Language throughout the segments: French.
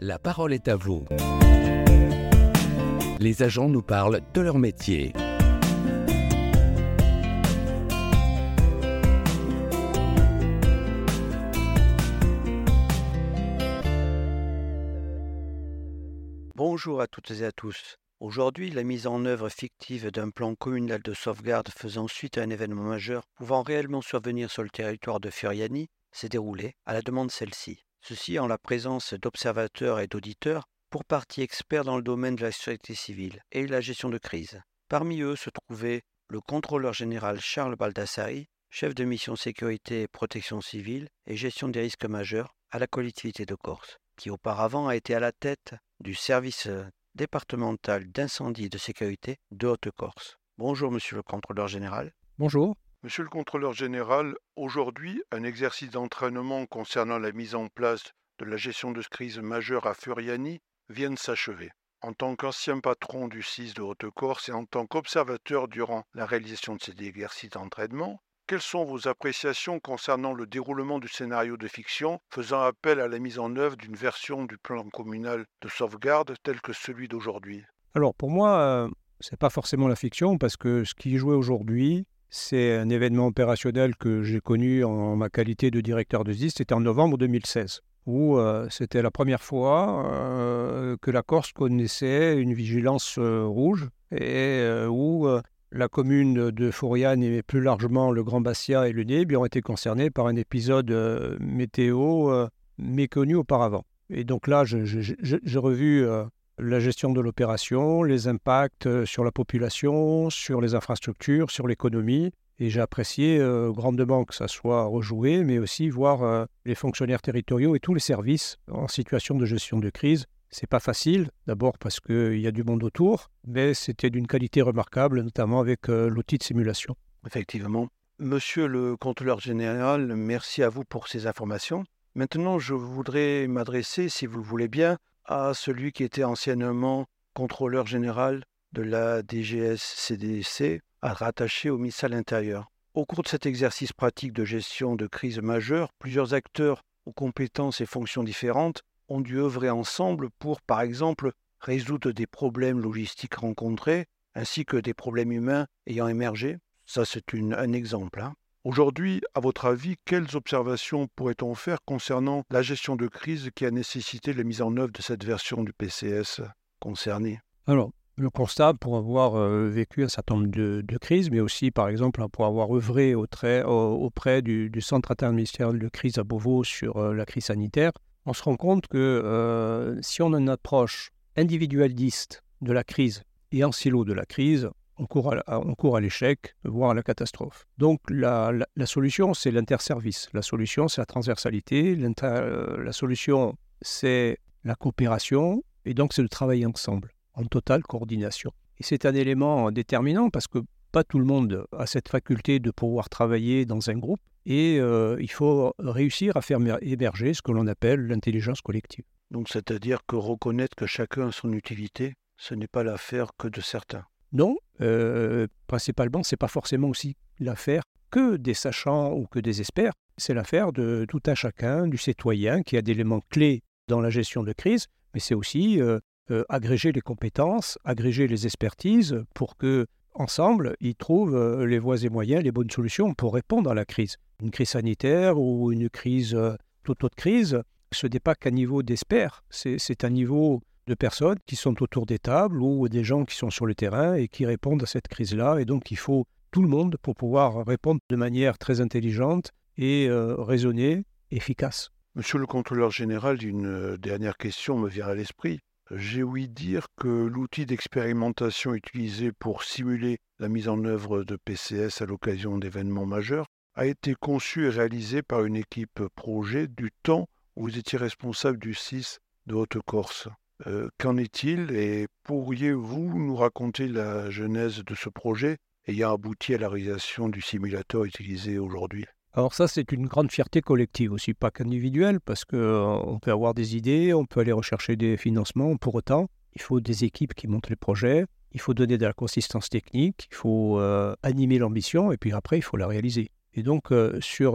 la parole est à vous. Les agents nous parlent de leur métier. Bonjour à toutes et à tous. Aujourd'hui, la mise en œuvre fictive d'un plan communal de sauvegarde faisant suite à un événement majeur pouvant réellement survenir sur le territoire de Furiani s'est déroulée à la demande de celle-ci. Ceci en la présence d'observateurs et d'auditeurs pour partie experts dans le domaine de la sécurité civile et la gestion de crise. Parmi eux se trouvait le contrôleur général Charles Baldassari, chef de mission sécurité et protection civile et gestion des risques majeurs à la collectivité de Corse, qui auparavant a été à la tête du service départemental d'incendie et de sécurité de Haute-Corse. Bonjour monsieur le contrôleur général. Bonjour. Monsieur le contrôleur général, aujourd'hui, un exercice d'entraînement concernant la mise en place de la gestion de crise majeure à Furiani vient de s'achever. En tant qu'ancien patron du 6 de Haute-Corse et en tant qu'observateur durant la réalisation de cet exercice d'entraînement, quelles sont vos appréciations concernant le déroulement du scénario de fiction faisant appel à la mise en œuvre d'une version du plan communal de sauvegarde tel que celui d'aujourd'hui? Alors pour moi, euh, c'est pas forcément la fiction parce que ce qui est joué aujourd'hui, c'est un événement opérationnel que j'ai connu en ma qualité de directeur de ZIS, c'était en novembre 2016, où euh, c'était la première fois euh, que la Corse connaissait une vigilance euh, rouge et où la commune de Fouriane et plus largement le Grand Bastia et le Nib ont été concernés par un épisode météo méconnu auparavant. Et donc là, j'ai revu la gestion de l'opération, les impacts euh, sur la population, sur les infrastructures, sur l'économie. Et j'ai apprécié euh, grandement que ça soit rejoué, mais aussi voir euh, les fonctionnaires territoriaux et tous les services en situation de gestion de crise. C'est pas facile, d'abord parce qu'il y a du monde autour, mais c'était d'une qualité remarquable, notamment avec l'outil de simulation. Effectivement. Monsieur le contrôleur général, merci à vous pour ces informations. Maintenant, je voudrais m'adresser, si vous le voulez bien, à celui qui était anciennement contrôleur général de la DGS-CDC, rattaché au ministère de l'Intérieur. Au cours de cet exercice pratique de gestion de crise majeure, plusieurs acteurs aux compétences et fonctions différentes ont dû œuvrer ensemble pour, par exemple, résoudre des problèmes logistiques rencontrés, ainsi que des problèmes humains ayant émergé. Ça, c'est un exemple. Hein. Aujourd'hui, à votre avis, quelles observations pourrait-on faire concernant la gestion de crise qui a nécessité la mise en œuvre de cette version du PCS concernée? Alors, le constat, pour avoir euh, vécu un certain nombre de, crises, mais aussi, par exemple, pour avoir œuvré auprès du, Centre interministériel de crise à Beauvau sur euh, la crise sanitaire, on se rend compte que euh, si on a une approche individualiste de la crise et en silo de la crise, on court à, à l'échec, voire à la catastrophe. Donc la, solution, c'est l'interservice. La solution, c'est la transversalité. Euh, la solution, c'est la coopération. Et donc, c'est de travailler ensemble, en totale coordination. Et c'est un élément déterminant parce que pas tout le monde a cette faculté de pouvoir travailler dans un groupe. Et euh, il faut réussir à faire émerger ce que l'on appelle l'intelligence collective. Donc, c'est-à-dire que reconnaître que chacun a son utilité, ce n'est pas l'affaire que de certains. Non, euh, principalement, ce n'est pas forcément aussi l'affaire que des sachants ou que des experts. C'est l'affaire de tout un chacun, du citoyen qui a des éléments clés dans la gestion de crise, mais c'est aussi euh, euh, agréger les compétences, agréger les expertises pour que ensemble, ils trouvent les voies et moyens, les bonnes solutions pour répondre à la crise. Une crise sanitaire ou une crise, toute autre crise, ce n'est pas qu'un niveau d'experts, c'est un niveau de personnes qui sont autour des tables ou des gens qui sont sur le terrain et qui répondent à cette crise-là. Et donc, il faut tout le monde pour pouvoir répondre de manière très intelligente et euh, raisonnée, efficace. Monsieur le contrôleur général, une euh, dernière question me vient à l'esprit. J'ai ouï dire que l'outil d'expérimentation utilisé pour simuler la mise en œuvre de PCS à l'occasion d'événements majeurs a été conçu et réalisé par une équipe projet du temps où vous étiez responsable du 6 de Haute-Corse. Euh, qu'en est-il et pourriez-vous nous raconter la genèse de ce projet ayant abouti à la réalisation du simulateur utilisé aujourd'hui? Alors ça, c'est une grande fierté collective aussi, pas qu'individuelle, parce qu'on euh, peut avoir des idées, on peut aller rechercher des financements. Pour autant, il faut des équipes qui montent les projets, il faut donner de la consistance technique, il faut euh, animer l'ambition, et puis après, il faut la réaliser. Et donc, sur,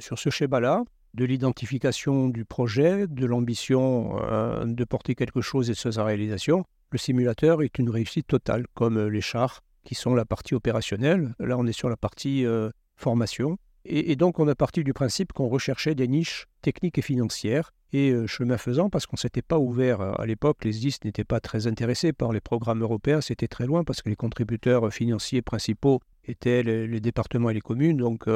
sur ce schéma-là, de l'identification du projet, de l'ambition euh, de porter quelque chose et de sa réalisation, le simulateur est une réussite totale, comme les chars qui sont la partie opérationnelle. Là, on est sur la partie euh, formation. Et, donc, on a parti du principe qu'on recherchait des niches techniques et financières. Et euh, chemin faisant, parce qu'on ne s'était pas ouvert à l'époque, les SDIS n'étaient pas très intéressés par les programmes européens, c'était très loin parce que les contributeurs financiers principaux étaient les, départements et les communes, donc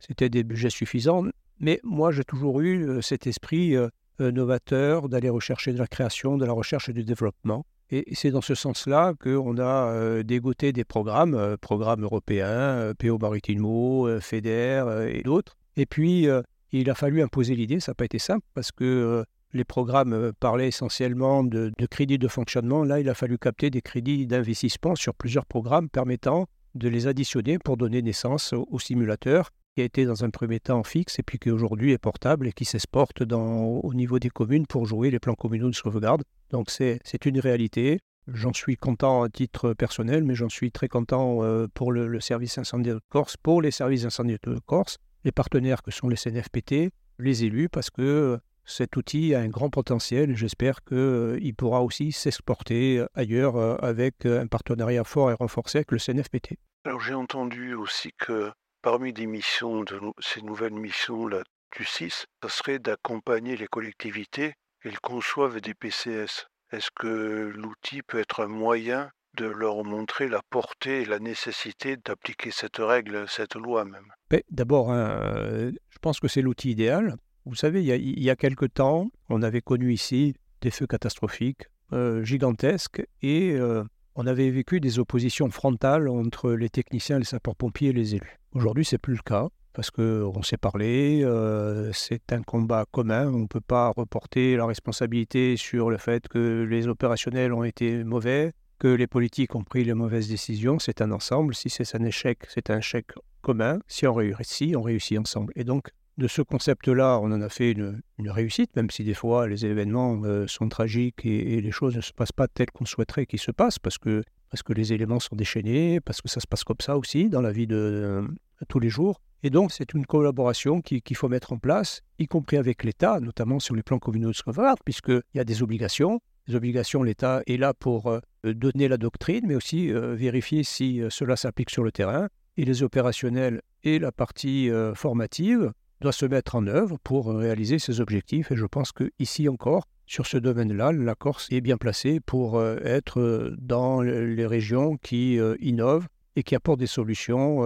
c'était des budgets suffisants. Mais moi, j'ai toujours eu cet esprit novateur d'aller rechercher de la création, de la recherche et du développement. Et c'est dans ce sens-là qu'on a dégoté des programmes, programmes européens, PO Maritimo, FEDER et d'autres. Et puis, il a fallu imposer l'idée, ça n'a pas été simple, parce que les programmes parlaient essentiellement de, crédits de fonctionnement. Là, il a fallu capter des crédits d'investissement sur plusieurs programmes permettant de les additionner pour donner naissance au simulateur a été dans un premier temps fixe et puis qui aujourd'hui est portable et qui s'exporte au niveau des communes pour jouer les plans communaux de sauvegarde. Donc c'est une réalité. J'en suis content à titre personnel, mais j'en suis très content euh, pour le, service incendie de Corse, pour les services incendies de Corse, les partenaires que sont les CNFPT, les élus, parce que cet outil a un grand potentiel. J'espère qu'il euh, pourra aussi s'exporter ailleurs euh, avec un partenariat fort et renforcé avec le CNFPT. Alors j'ai entendu aussi que Parmi ces nouvelles missions là, du CIS, ça serait d'accompagner les collectivités qu'elles conçoivent des PCS. Est-ce que l'outil peut être un moyen de leur montrer la portée et la nécessité d'appliquer cette règle, cette loi même? D'abord, hein, euh, je pense que c'est l'outil idéal. Vous savez, il y, a, quelque temps, on avait connu ici des feux catastrophiques euh, gigantesques et euh, on avait vécu des oppositions frontales entre les techniciens, les sapeurs-pompiers et les élus. Aujourd'hui, c'est plus le cas parce qu'on s'est parlé, euh, c'est un combat commun, on ne peut pas reporter la responsabilité sur le fait que les opérationnels ont été mauvais, que les politiques ont pris les mauvaises décisions, c'est un ensemble, si c'est un échec, c'est un échec commun, si on réussit, on réussit ensemble. Et donc, de ce concept-là, on en a fait une, réussite, même si des fois les événements euh, sont tragiques et, les choses ne se passent pas telles qu'on souhaiterait qu'ils se passent, parce que, parce que les éléments sont déchaînés, parce que ça se passe comme ça aussi dans la vie de, euh, tous les jours. Et donc, c'est une collaboration qu'il faut mettre en place, y compris avec l'État, notamment sur les plans communaux de puisqu'il y a des obligations. Les obligations, l'État est là pour euh, donner la doctrine, mais aussi vérifier si cela s'applique sur le terrain. Et les opérationnels et la partie formative doit se mettre en œuvre pour réaliser ses objectifs. Et je pense qu'ici encore, sur ce domaine-là, la Corse est bien placée pour euh, être euh, dans les régions qui euh, innovent et qui apportent des solutions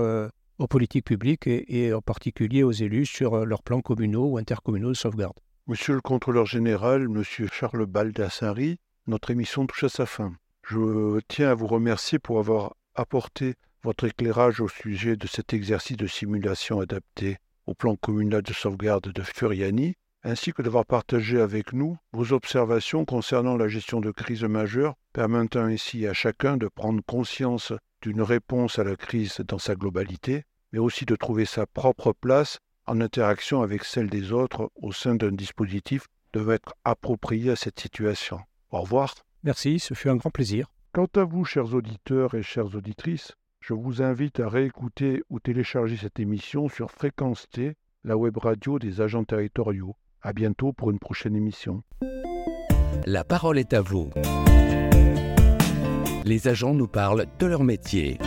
aux politiques publiques et, en particulier aux élus sur leurs plans communaux ou intercommunaux de sauvegarde. Monsieur le contrôleur général, monsieur Charles Baldassari, notre émission touche à sa fin. Je tiens à vous remercier pour avoir apporté votre éclairage au sujet de cet exercice de simulation adapté au plan communal de sauvegarde de Furiani, ainsi que d'avoir partagé avec nous vos observations concernant la gestion de crises majeures, permettant ainsi à chacun de prendre conscience d'une réponse à la crise dans sa globalité, mais aussi de trouver sa propre place en interaction avec celle des autres au sein d'un dispositif devant être approprié à cette situation. Au revoir. Merci, ce fut un grand plaisir. Quant à vous, chers auditeurs et chères auditrices, je vous invite à réécouter ou télécharger cette émission sur Fréquence T, la web radio des agents territoriaux. À bientôt pour une prochaine émission. La parole est à vous. Les agents nous parlent de leur métier.